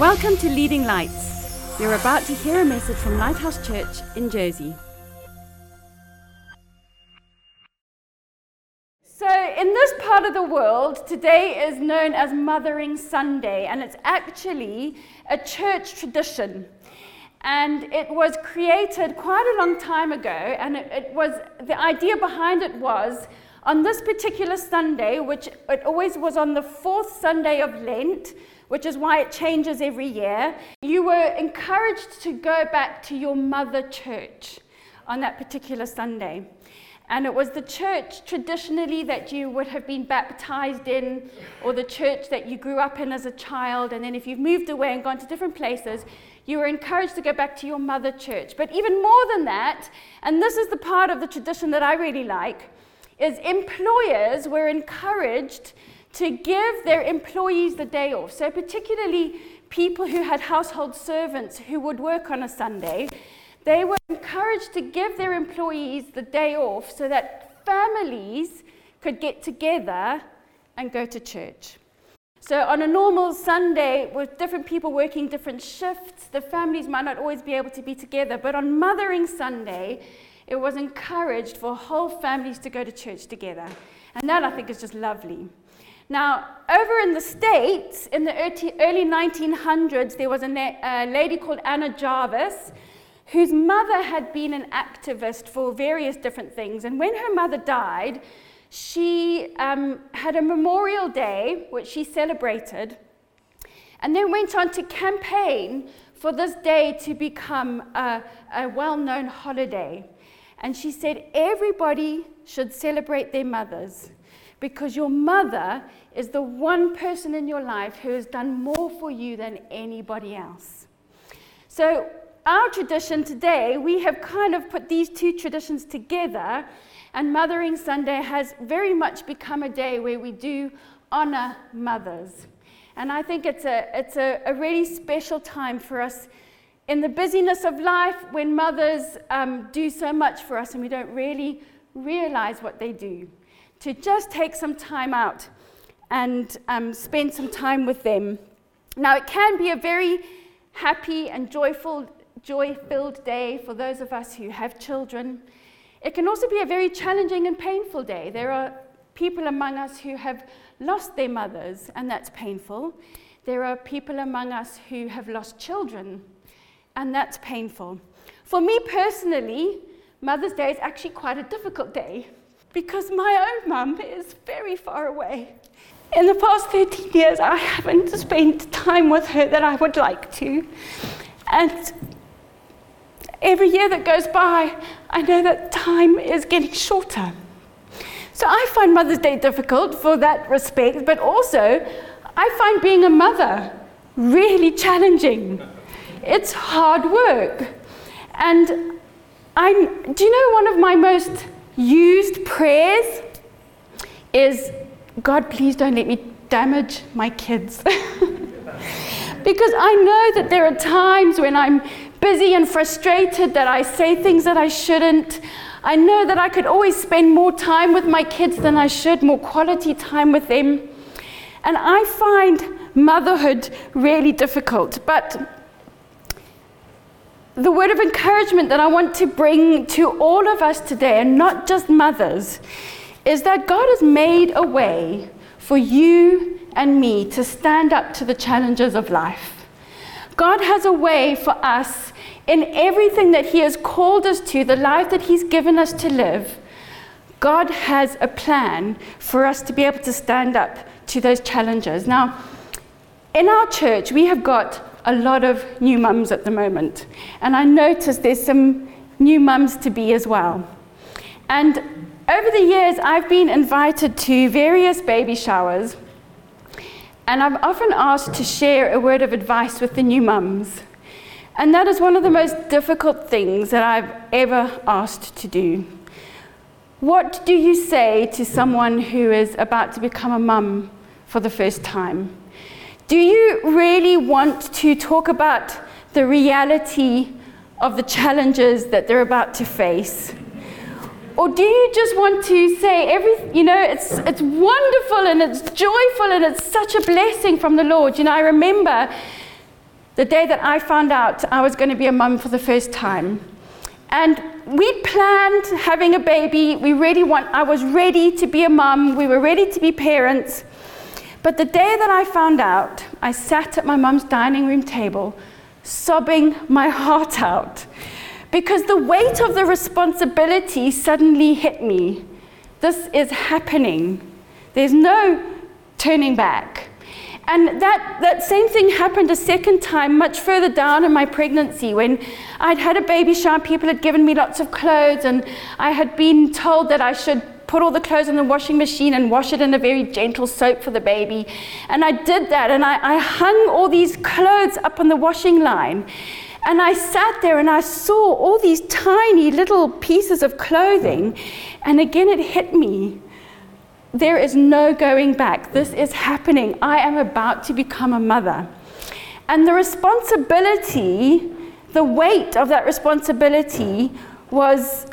Welcome to Leading Lights. You're about to hear a message from Lighthouse Church in Jersey. So, in this part of the world, today is known as Mothering Sunday, and it's actually a church tradition. And it was created quite a long time ago, and it, it was the idea behind it was on this particular Sunday, which it always was on the fourth Sunday of Lent, which is why it changes every year, you were encouraged to go back to your mother church on that particular Sunday. And it was the church traditionally that you would have been baptized in, or the church that you grew up in as a child. And then if you've moved away and gone to different places, you were encouraged to go back to your mother church. But even more than that, and this is the part of the tradition that I really like, is employers were encouraged to give their employees the day off. So, particularly people who had household servants who would work on a Sunday, they were encouraged to give their employees the day off so that families could get together and go to church. So, on a normal Sunday, with different people working different shifts, the families might not always be able to be together. But on Mothering Sunday, it was encouraged for whole families to go to church together. And that I think is just lovely. Now, over in the States, in the early 1900s, there was a, na- a lady called Anna Jarvis whose mother had been an activist for various different things. And when her mother died, she um, had a memorial day, which she celebrated, and then went on to campaign for this day to become a, a well known holiday. And she said, everybody should celebrate their mothers because your mother is the one person in your life who has done more for you than anybody else. So, our tradition today, we have kind of put these two traditions together, and Mothering Sunday has very much become a day where we do honor mothers. And I think it's a, it's a, a really special time for us in the busyness of life when mothers um, do so much for us and we don't really realize what they do to just take some time out and um, spend some time with them. Now, it can be a very happy and joyful, joy filled day for those of us who have children. It can also be a very challenging and painful day. There are people among us who have lost their mothers, and that's painful. There are people among us who have lost children, and that's painful. For me personally, Mother's Day is actually quite a difficult day because my own mum is very far away. In the past 13 years, I haven't spent time with her that I would like to. And every year that goes by, I know that time is getting shorter. So I find Mother's Day difficult for that respect, but also I find being a mother really challenging. It's hard work. And I'm, do you know one of my most used prayers is God, please don't let me damage my kids. because I know that there are times when I'm busy and frustrated that I say things that I shouldn't. I know that I could always spend more time with my kids than I should, more quality time with them. And I find motherhood really difficult. But the word of encouragement that I want to bring to all of us today, and not just mothers, is that God has made a way for you and me to stand up to the challenges of life. God has a way for us in everything that He has called us to, the life that He's given us to live. God has a plan for us to be able to stand up to those challenges. Now, in our church, we have got a lot of new mums at the moment. And I noticed there's some new mums to be as well. And over the years, I've been invited to various baby showers. And I've often asked to share a word of advice with the new mums. And that is one of the most difficult things that I've ever asked to do. What do you say to someone who is about to become a mum for the first time? Do you really want to talk about the reality of the challenges that they're about to face? Or do you just want to say every you know it's it's wonderful and it's joyful and it's such a blessing from the Lord. You know, I remember the day that I found out I was going to be a mum for the first time. And we planned having a baby. We really want, I was ready to be a mum. We were ready to be parents. But the day that I found out, I sat at my mum's dining room table, sobbing my heart out because the weight of the responsibility suddenly hit me. This is happening. There's no turning back. And that, that same thing happened a second time, much further down in my pregnancy, when I'd had a baby shower. People had given me lots of clothes, and I had been told that I should put all the clothes in the washing machine and wash it in a very gentle soap for the baby. And I did that, and I, I hung all these clothes up on the washing line. And I sat there and I saw all these tiny little pieces of clothing. And again, it hit me. There is no going back. This is happening. I am about to become a mother. And the responsibility, the weight of that responsibility was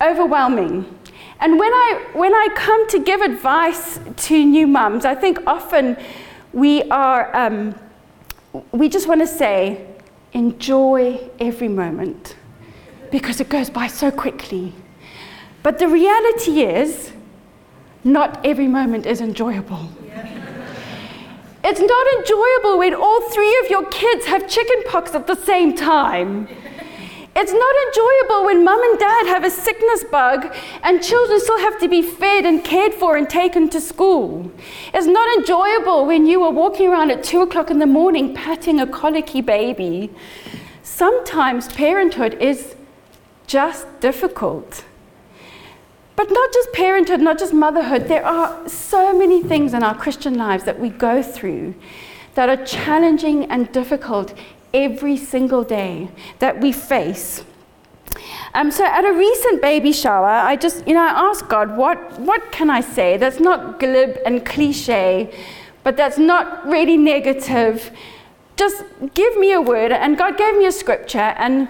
overwhelming. And when I, when I come to give advice to new mums, I think often we are, um, we just want to say, enjoy every moment because it goes by so quickly. But the reality is, not every moment is enjoyable. It's not enjoyable when all three of your kids have chickenpox at the same time. It's not enjoyable when mum and dad have a sickness bug and children still have to be fed and cared for and taken to school. It's not enjoyable when you are walking around at two o'clock in the morning patting a colicky baby. Sometimes parenthood is just difficult. But not just parenthood, not just motherhood, there are so many things in our Christian lives that we go through that are challenging and difficult every single day that we face. Um, so at a recent baby shower, I just, you know, I asked God, what, what can I say that's not glib and cliche, but that's not really negative? Just give me a word. And God gave me a scripture, and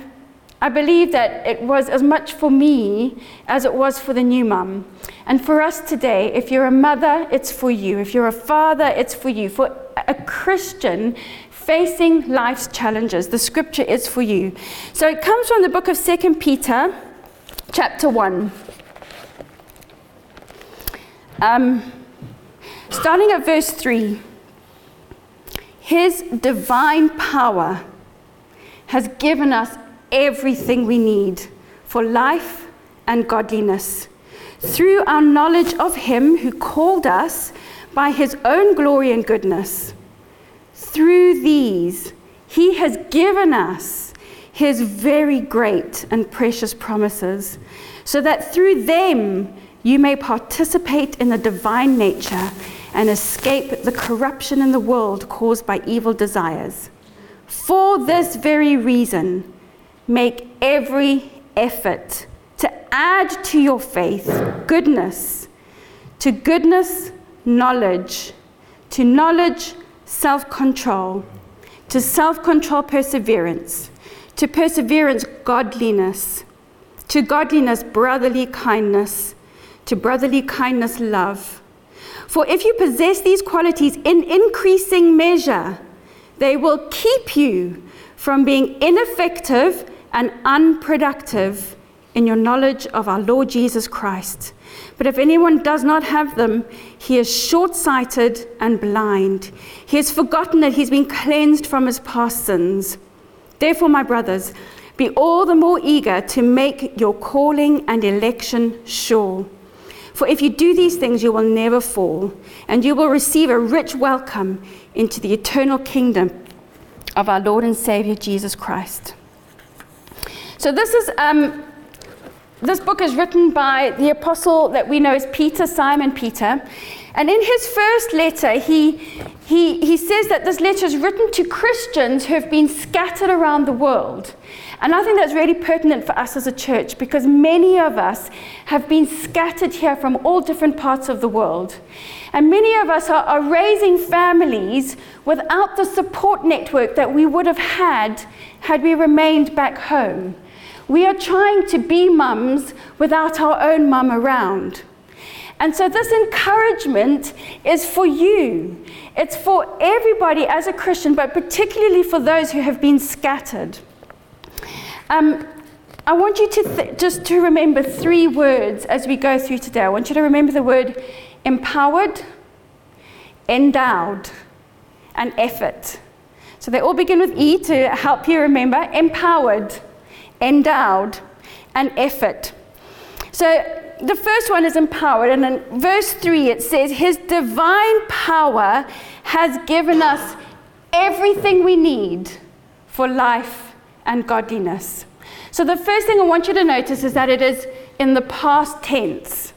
I believe that it was as much for me as it was for the new mum. And for us today, if you're a mother, it's for you. If you're a father, it's for you. For a Christian, facing life's challenges. The scripture is for you. So it comes from the book of Second Peter, chapter 1. Um, starting at verse 3 His divine power has given us everything we need for life and godliness through our knowledge of Him who called us by His own glory and goodness through these, he has given us his very great and precious promises, so that through them you may participate in the divine nature and escape the corruption in the world caused by evil desires. For this very reason, make every effort to add to your faith goodness, to goodness, knowledge, to knowledge, self control, to self control, perseverance, to perseverance, godliness, to godliness, brotherly kindness, to brotherly kindness, love. For if you possess these qualities in increasing measure, they will keep you from being ineffective and unproductive in your knowledge of our Lord Jesus Christ. But if anyone does not have them, he is short sighted and blind. He has forgotten that he's been cleansed from his past sins. Therefore, my brothers, be all the more eager to make your calling and election sure. For if you do these things, you will never fall, and you will receive a rich welcome into the eternal kingdom of our Lord and Savior Jesus Christ. So, this is um, this book is written by the apostle that we know as Peter, Simon Peter. And in his first letter, he, he, he says that this letter is written to Christians who have been scattered around the world. And I think that's really pertinent for us as a church because many of us have been scattered here from all different parts of the world. And many of us are, are raising families without the support network that we would have had had we remained back home. We are trying to be mums without our own mum around. And so, this encouragement is for you. It's for everybody as a Christian, but particularly for those who have been scattered. Um, I want you to th- just to remember three words as we go through today. I want you to remember the word empowered, endowed, and effort. So they all begin with E to help you remember empowered, endowed, and effort. So the first one is empowered, and in verse 3 it says, His divine power has given us everything we need for life and godliness. So the first thing I want you to notice is that it is in the past tense.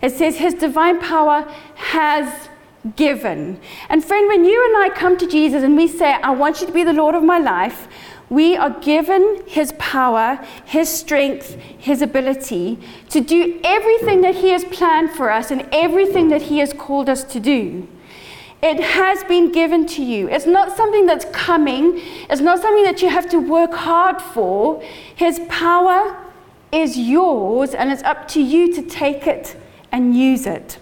It says, His divine power has given. And friend, when you and I come to Jesus and we say, I want you to be the Lord of my life, we are given His power, His strength, His ability to do everything that He has planned for us and everything that He has called us to do. It has been given to you. It's not something that's coming, it's not something that you have to work hard for. His power is yours, and it's up to you to take it and use it.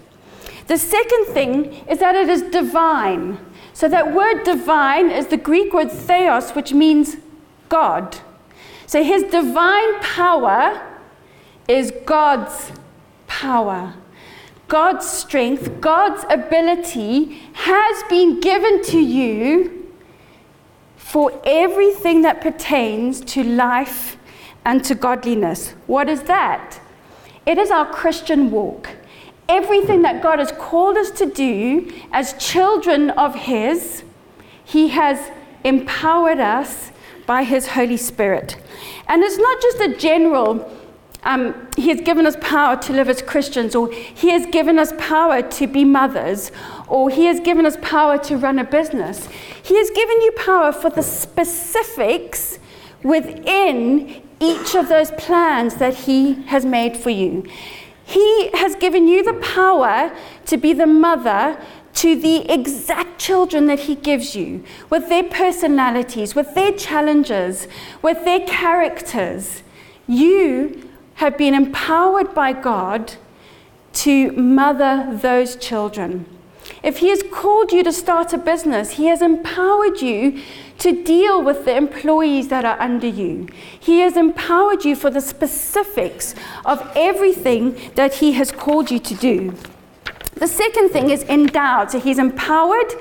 The second thing is that it is divine. So, that word divine is the Greek word theos, which means God. So, his divine power is God's power. God's strength, God's ability has been given to you for everything that pertains to life and to godliness. What is that? It is our Christian walk. Everything that God has called us to do as children of His, He has empowered us by His Holy Spirit. And it's not just a general um, he has given us power to live as Christians, or He has given us power to be mothers, or He has given us power to run a business. He has given you power for the specifics within each of those plans that He has made for you. He has given you the power to be the mother to the exact children that He gives you, with their personalities, with their challenges, with their characters. You have been empowered by God to mother those children. If He has called you to start a business, He has empowered you to deal with the employees that are under you. He has empowered you for the specifics of everything that He has called you to do. The second thing is endowed. So He's empowered,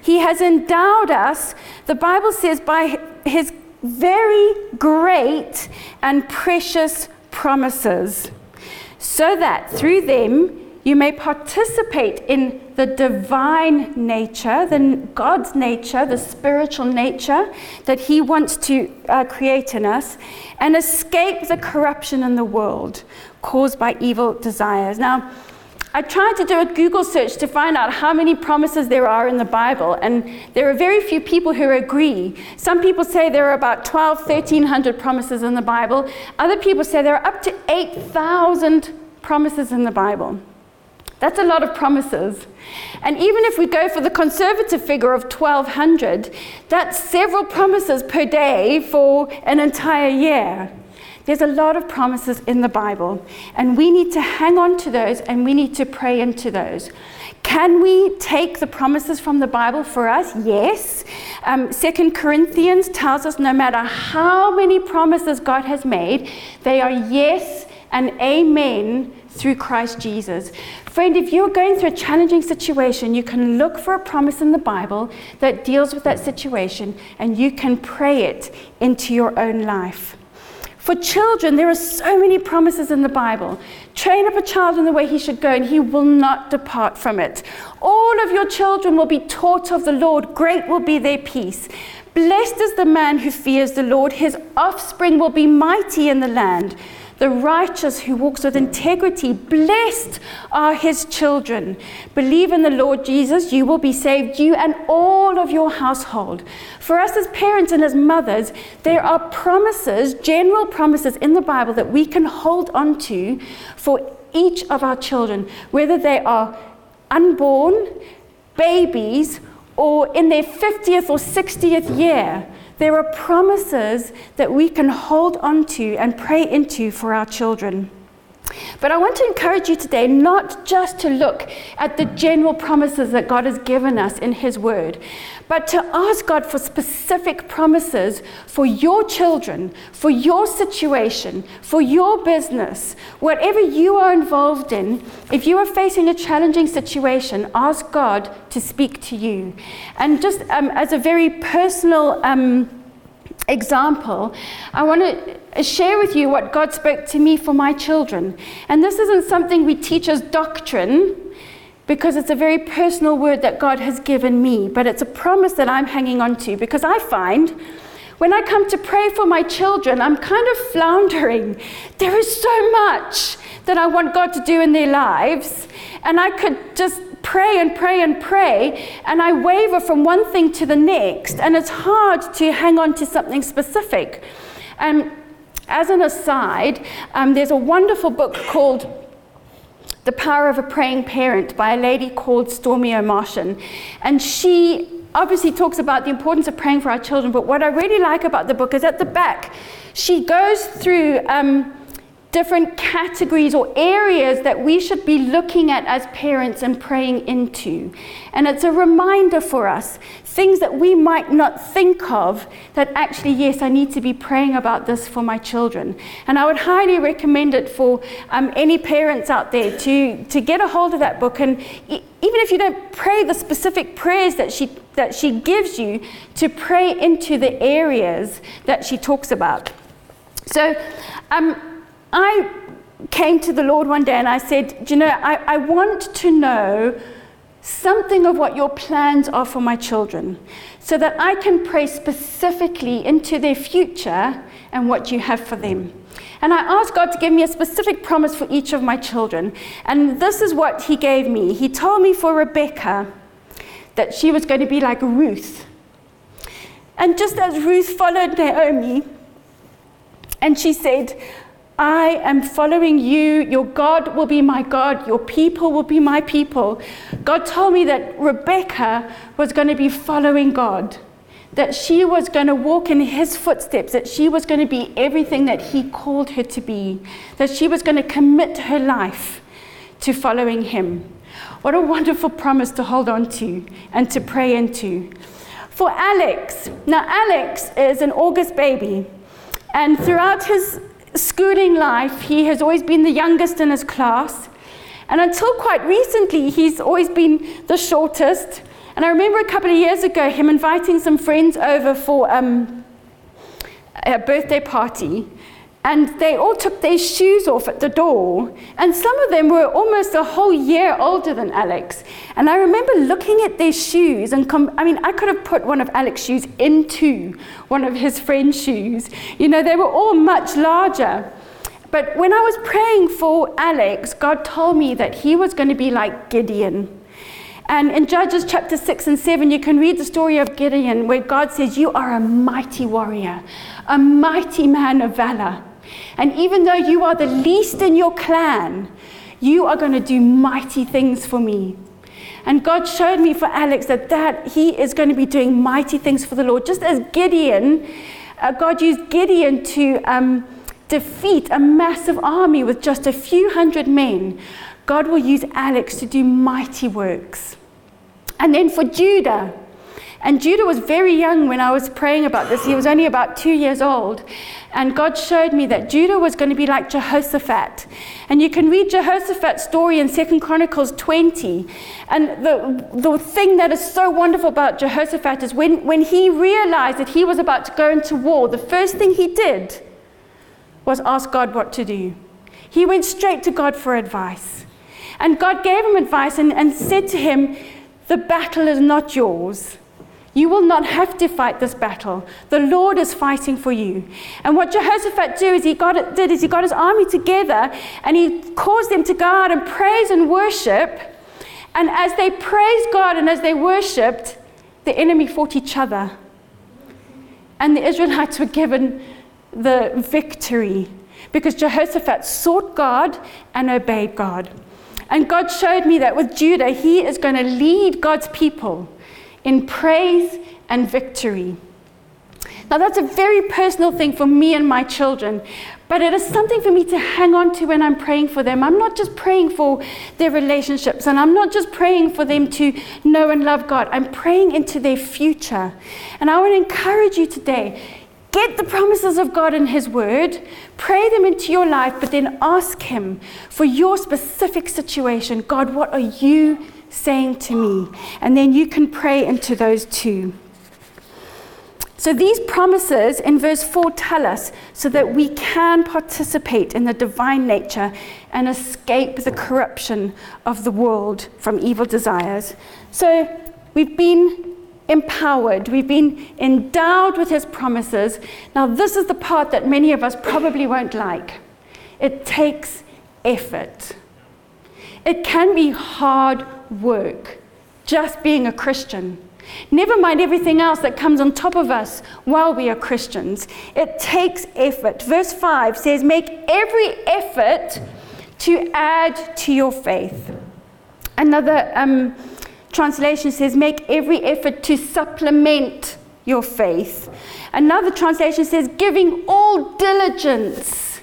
He has endowed us, the Bible says, by His very great and precious promises, so that through them you may participate in the divine nature, the God's nature, the spiritual nature that He wants to uh, create in us, and escape the corruption in the world caused by evil desires. Now, I tried to do a Google search to find out how many promises there are in the Bible, and there are very few people who agree. Some people say there are about 12, 1300 promises in the Bible. Other people say there are up to 8,000 promises in the Bible. That's a lot of promises. And even if we go for the conservative figure of 1200, that's several promises per day for an entire year. There's a lot of promises in the Bible, and we need to hang on to those and we need to pray into those. Can we take the promises from the Bible for us? Yes. Um, Second Corinthians tells us no matter how many promises God has made, they are yes and amen through Christ Jesus. Friend, if you're going through a challenging situation, you can look for a promise in the Bible that deals with that situation and you can pray it into your own life. For children, there are so many promises in the Bible. Train up a child in the way he should go, and he will not depart from it. All of your children will be taught of the Lord. Great will be their peace. Blessed is the man who fears the Lord. His offspring will be mighty in the land the righteous who walks with integrity. Blessed are his children. Believe in the Lord Jesus, you will be saved, you and all of your household. For us as parents and as mothers, there are promises, general promises in the Bible that we can hold on to for each of our children, whether they are unborn, babies, or in their 50th or 60th year. There are promises that we can hold on to and pray into for our children. But I want to encourage you today not just to look at the general promises that God has given us in His Word, but to ask God for specific promises for your children, for your situation, for your business, whatever you are involved in. If you are facing a challenging situation, ask God to speak to you. And just um, as a very personal um, example, I want to share with you what God spoke to me for my children. And this isn't something we teach as doctrine because it's a very personal word that God has given me, but it's a promise that I'm hanging on to because I find when I come to pray for my children, I'm kind of floundering. There is so much that I want God to do in their lives, and I could just pray and pray and pray, and I waver from one thing to the next, and it's hard to hang on to something specific. And as an aside, um, there's a wonderful book called The Power of a Praying Parent by a lady called Stormie Omartian. And she obviously talks about the importance of praying for our children, but what I really like about the book is at the back, she goes through. Um, different categories or areas that we should be looking at as parents and praying into. And it's a reminder for us things that we might not think of that actually, yes, I need to be praying about this for my children. And I would highly recommend it for um, any parents out there to, to get a hold of that book. And e- even if you don't pray the specific prayers that she, that she gives you, to pray into the areas that she talks about. So, um, I came to the Lord one day and I said, you know, I, I want to know something of what your plans are for my children so that I can pray specifically into their future and what you have for them. And I asked God to give me a specific promise for each of my children. And this is what He gave me. He told me for Rebecca that she was going to be like Ruth. And just as Ruth followed Naomi, and she said, I am following you. Your God will be my God. Your people will be my people. God told me that Rebecca was going to be following God, that she was going to walk in his footsteps, that she was going to be everything that he called her to be, that she was going to commit her life to following him. What a wonderful promise to hold on to and to pray into. For Alex, now Alex is an August baby, and throughout his schooling life, he has always been the youngest in his class. And until quite recently, he's always been the shortest. And I remember a couple of years ago him inviting some friends over for um, a birthday party and they all took their shoes off at the door. And some of them were almost a whole year older than Alex. And I remember looking at their shoes, and com- I mean, I could have put one of Alex's shoes into one of his friend's shoes. You know, they were all much larger. But when I was praying for Alex, God told me that he was going to be like Gideon. And in Judges chapter 6 and 7, you can read the story of Gideon, where God says, You are a mighty warrior, a mighty man of valor. And even though you are the least in your clan, you are going to do mighty things for me. And God showed me for Alex that, that he is going to be doing mighty things for the Lord. Just as Gideon, uh, God used Gideon to um, defeat a massive army with just a few hundred men, God will use Alex to do mighty works. And then for Judah, and Judah was very young when I was praying about this. He was only about two years old. And God showed me that Judah was going to be like Jehoshaphat. And you can read Jehoshaphat's story in 2 Chronicles 20. And the, the thing that is so wonderful about Jehoshaphat is when, when he realized that he was about to go into war, the first thing he did was ask God what to do. He went straight to God for advice. And God gave him advice and, and said to him, The battle is not yours. You will not have to fight this battle. The Lord is fighting for you. And what Jehoshaphat do is he got, did is he got his army together and he caused them to go out and praise and worship. And as they praised God and as they worshipped, the enemy fought each other. And the Israelites were given the victory because Jehoshaphat sought God and obeyed God. And God showed me that with Judah, he is going to lead God's people in praise and victory. Now, that's a very personal thing for me and my children, but it is something for me to hang on to when I'm praying for them. I'm not just praying for their relationships, and I'm not just praying for them to know and love God. I'm praying into their future. And I want to encourage you today get the promises of God in His Word, pray them into your life, but then ask Him for your specific situation God, what are you saying to me? And then you can pray into those two. So these promises in verse 4 tell us so that we can participate in the divine nature and escape the corruption of the world from evil desires. So we've been empowered, we've been endowed with his promises. Now, this is the part that many of us probably won't like. It takes effort. It can be hard work just being a Christian. Never mind everything else that comes on top of us while we are Christians. It takes effort. Verse 5 says, Make every effort to add to your faith. Another um, translation says, Make every effort to supplement your faith. Another translation says, Giving all diligence,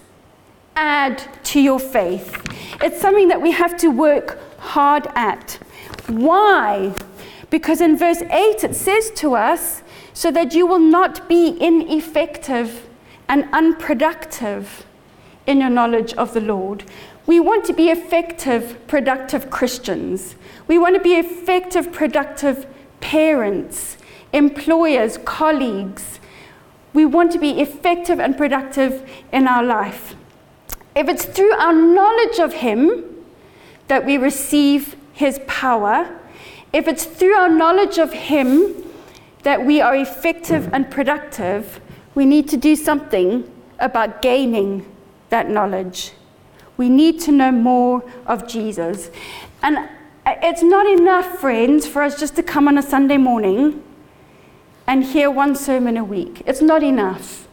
add to your faith. It's something that we have to work hard at. Why? Because in verse 8 it says to us, so that you will not be ineffective and unproductive in your knowledge of the Lord. We want to be effective, productive Christians. We want to be effective, productive parents, employers, colleagues. We want to be effective and productive in our life. If it's through our knowledge of Him that we receive His power, if it's through our knowledge of Him that we are effective and productive, we need to do something about gaining that knowledge. We need to know more of Jesus. And it's not enough, friends, for us just to come on a Sunday morning and hear one sermon a week. It's not enough.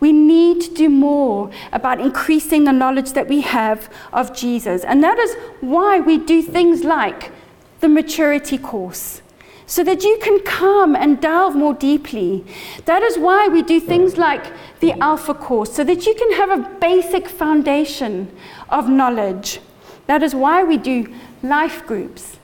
We need to do more about increasing the knowledge that we have of Jesus. And that is why we do things like the maturity course so that you can come and delve more deeply. That is why we do things like the Alpha course, so that you can have a basic foundation of knowledge. That is why we do life groups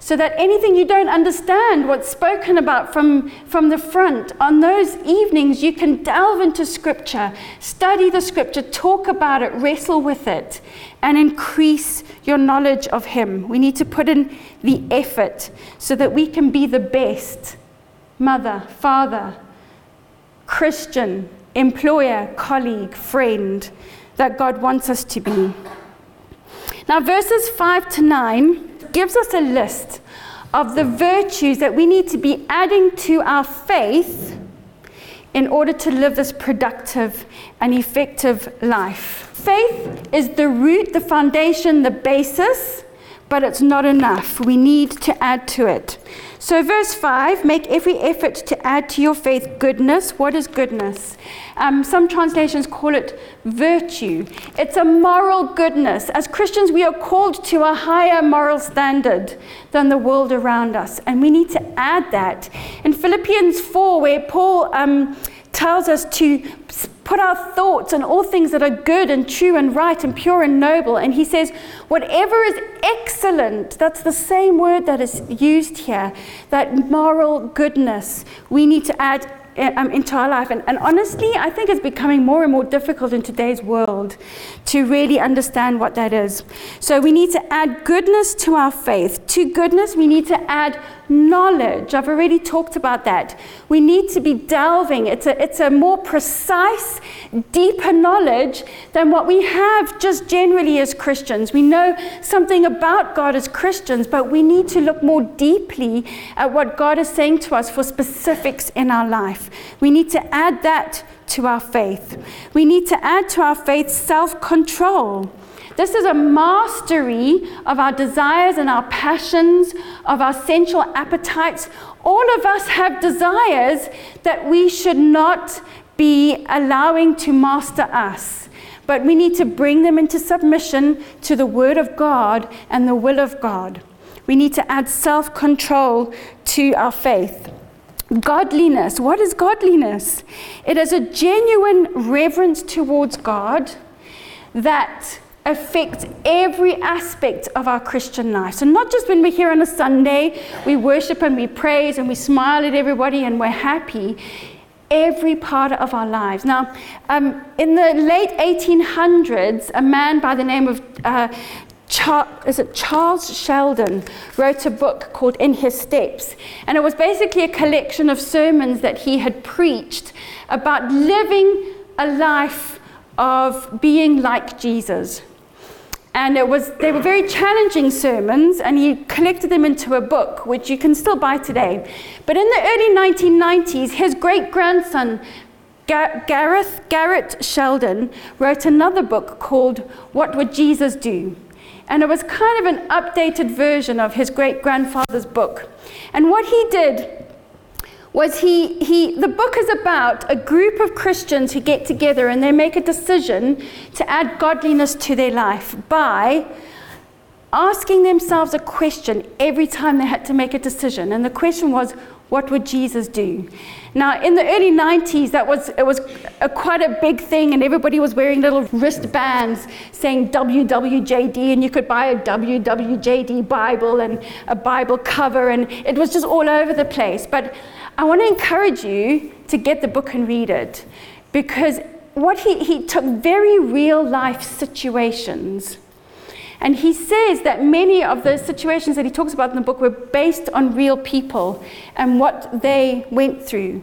so that anything you don't understand what's spoken about from, from the front, on those evenings you can delve into Scripture, study the Scripture, talk about it, wrestle with it, and increase your knowledge of Him. We need to put in the effort so that we can be the best mother, father, Christian, employer, colleague, friend that God wants us to be. Now, verses 5 to 9 gives us a list of the virtues that we need to be adding to our faith in order to live this productive and effective life. Faith is the root, the foundation, the basis, but it's not enough. We need to add to it. So, verse 5 make every effort to add to your faith goodness. What is goodness? Um, some translations call it virtue. It's a moral goodness. As Christians, we are called to a higher moral standard than the world around us, and we need to add that. In Philippians 4, where Paul um, tells us to put our thoughts on all things that are good and true and right and pure and noble. And he says, whatever is excellent, that's the same word that is used here, that moral goodness, we need to add um, into our life. And, and honestly, I think it's becoming more and more difficult in today's world to really understand what that is. So we need to add goodness to our faith. To goodness, we need to add knowledge. I've already talked about that. We need to be delving. It's a, it's a more precise, deeper knowledge than what we have just generally as Christians. We know something about God as Christians, but we need to look more deeply at what God is saying to us for specifics in our life. We need to add that to our faith. We need to add to our faith self control. This is a mastery of our desires and our passions, of our sensual appetites. All of us have desires that we should not be allowing to master us. But we need to bring them into submission to the Word of God and the will of God. We need to add self control to our faith. Godliness. What is godliness? It is a genuine reverence towards God that affects every aspect of our Christian life. So, not just when we're here on a Sunday, we worship and we praise and we smile at everybody and we're happy. Every part of our lives. Now, um, in the late 1800s, a man by the name of uh, Char- is it Charles Sheldon wrote a book called In His Steps, and it was basically a collection of sermons that he had preached about living a life of being like Jesus. And it was, they were very challenging sermons, and he collected them into a book, which you can still buy today. But in the early 1990s, his great grandson, Gareth, Garrett Sheldon, wrote another book called What Would Jesus Do? And it was kind of an updated version of his great grandfather's book. And what he did was he, he, the book is about a group of Christians who get together and they make a decision to add godliness to their life by asking themselves a question every time they had to make a decision. And the question was, what would Jesus do? Now, in the early 90s, that was, it was a, quite a big thing, and everybody was wearing little wristbands saying WWJD, and you could buy a WWJD Bible and a Bible cover, and it was just all over the place. But I want to encourage you to get the book and read it because what he, he took very real life situations and he says that many of the situations that he talks about in the book were based on real people and what they went through.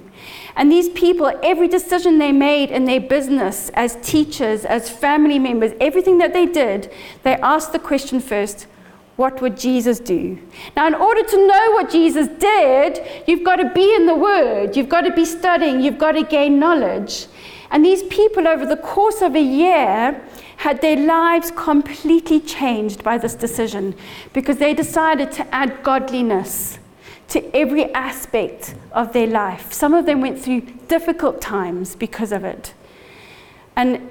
And these people, every decision they made in their business, as teachers, as family members, everything that they did, they asked the question first what would Jesus do? Now, in order to know what Jesus did, you've got to be in the Word, you've got to be studying, you've got to gain knowledge. And these people, over the course of a year, had their lives completely changed by this decision because they decided to add godliness to every aspect of their life. Some of them went through difficult times because of it. And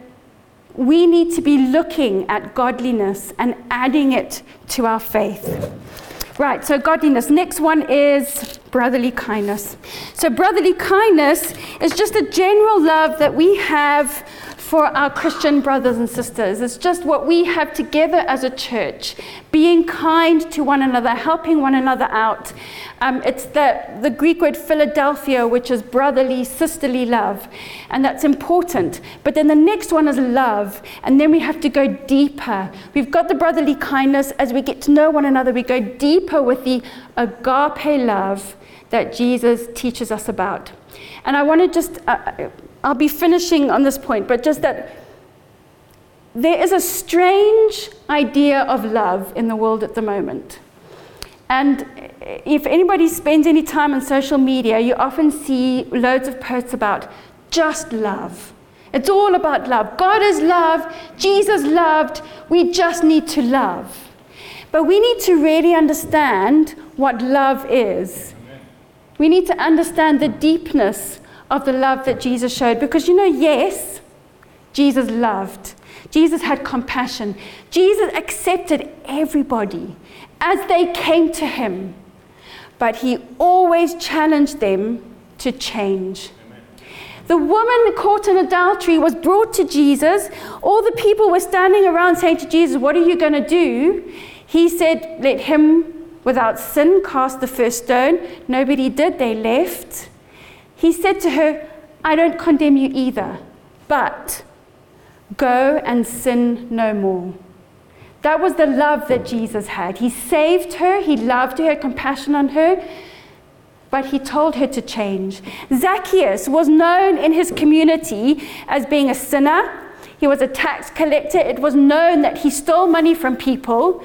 we need to be looking at godliness and adding it to our faith. Right, so godliness. Next one is brotherly kindness. So, brotherly kindness is just a general love that we have for our Christian brothers and sisters. It's just what we have together as a church, being kind to one another, helping one another out. Um, it's the, the Greek word Philadelphia, which is brotherly, sisterly love, and that's important. But then the next one is love, and then we have to go deeper. We've got the brotherly kindness. As we get to know one another, we go deeper with the agape love that Jesus teaches us about. And I want to just. Uh, I'll be finishing on this point, but just that there is a strange idea of love in the world at the moment. And if anybody spends any time on social media, you often see loads of posts about just love. It's all about love. God is love. Jesus loved. We just need to love. But we need to really understand what love is. We need to understand the deepness of the love that Jesus showed. Because you know, yes, Jesus loved. Jesus had compassion. Jesus accepted everybody as they came to him. But he always challenged them to change. The woman caught in adultery was brought to Jesus. All the people were standing around saying to Jesus, What are you going to do? He said, Let him without sin cast the first stone. Nobody did, they left. He said to her, I don't condemn you either, but go and sin no more. That was the love that Jesus had. He saved her, he loved her, compassion on her, but he told her to change. Zacchaeus was known in his community as being a sinner. He was a tax collector. It was known that he stole money from people.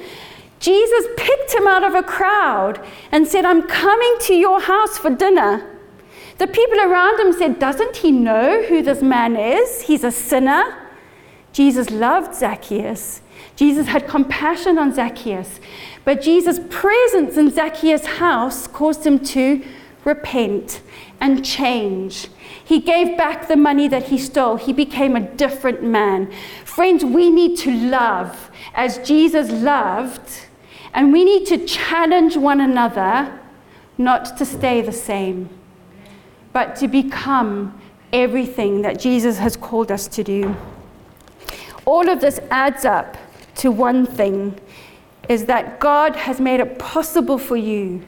Jesus picked him out of a crowd and said, I'm coming to your house for dinner. The people around him said, Doesn't he know who this man is? He's a sinner. Jesus loved Zacchaeus. Jesus had compassion on Zacchaeus. But Jesus' presence in Zacchaeus' house caused him to repent and change. He gave back the money that he stole. He became a different man. Friends, we need to love as Jesus loved, and we need to challenge one another not to stay the same. But to become everything that Jesus has called us to do. All of this adds up to one thing is that God has made it possible for you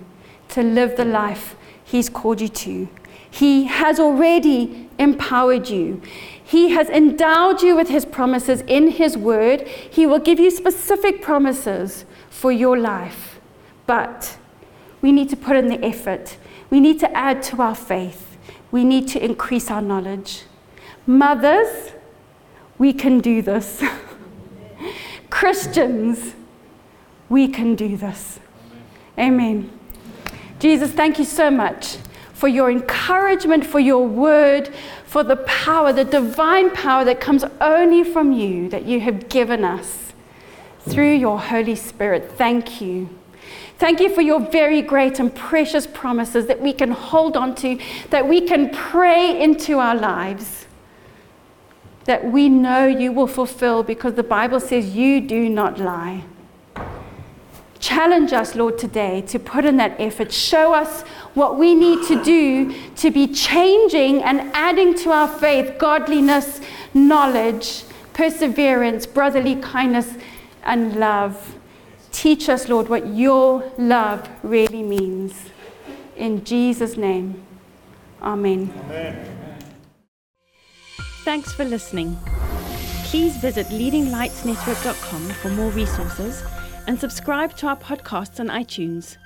to live the life He's called you to. He has already empowered you. He has endowed you with His promises in His Word. He will give you specific promises for your life. But we need to put in the effort, we need to add to our faith, we need to increase our knowledge. Mothers, we can do this. Christians, we can do this. Amen. Jesus, thank you so much for your encouragement, for your word, for the power, the divine power that comes only from you that you have given us through your Holy Spirit. Thank you. Thank you for your very great and precious promises that we can hold on to, that we can pray into our lives, that we know you will fulfill because the Bible says you do not lie. Challenge us, Lord, today to put in that effort. Show us what we need to do to be changing and adding to our faith godliness, knowledge, perseverance, brotherly kindness, and love. Teach us, Lord, what your love really means. In Jesus' name, Amen. Amen. Thanks for listening. Please visit leadinglightsnetwork.com for more resources and subscribe to our podcasts on iTunes.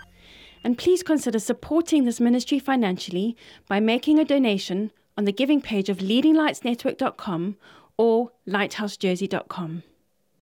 And please consider supporting this ministry financially by making a donation on the giving page of leadinglightsnetwork.com or lighthousejersey.com.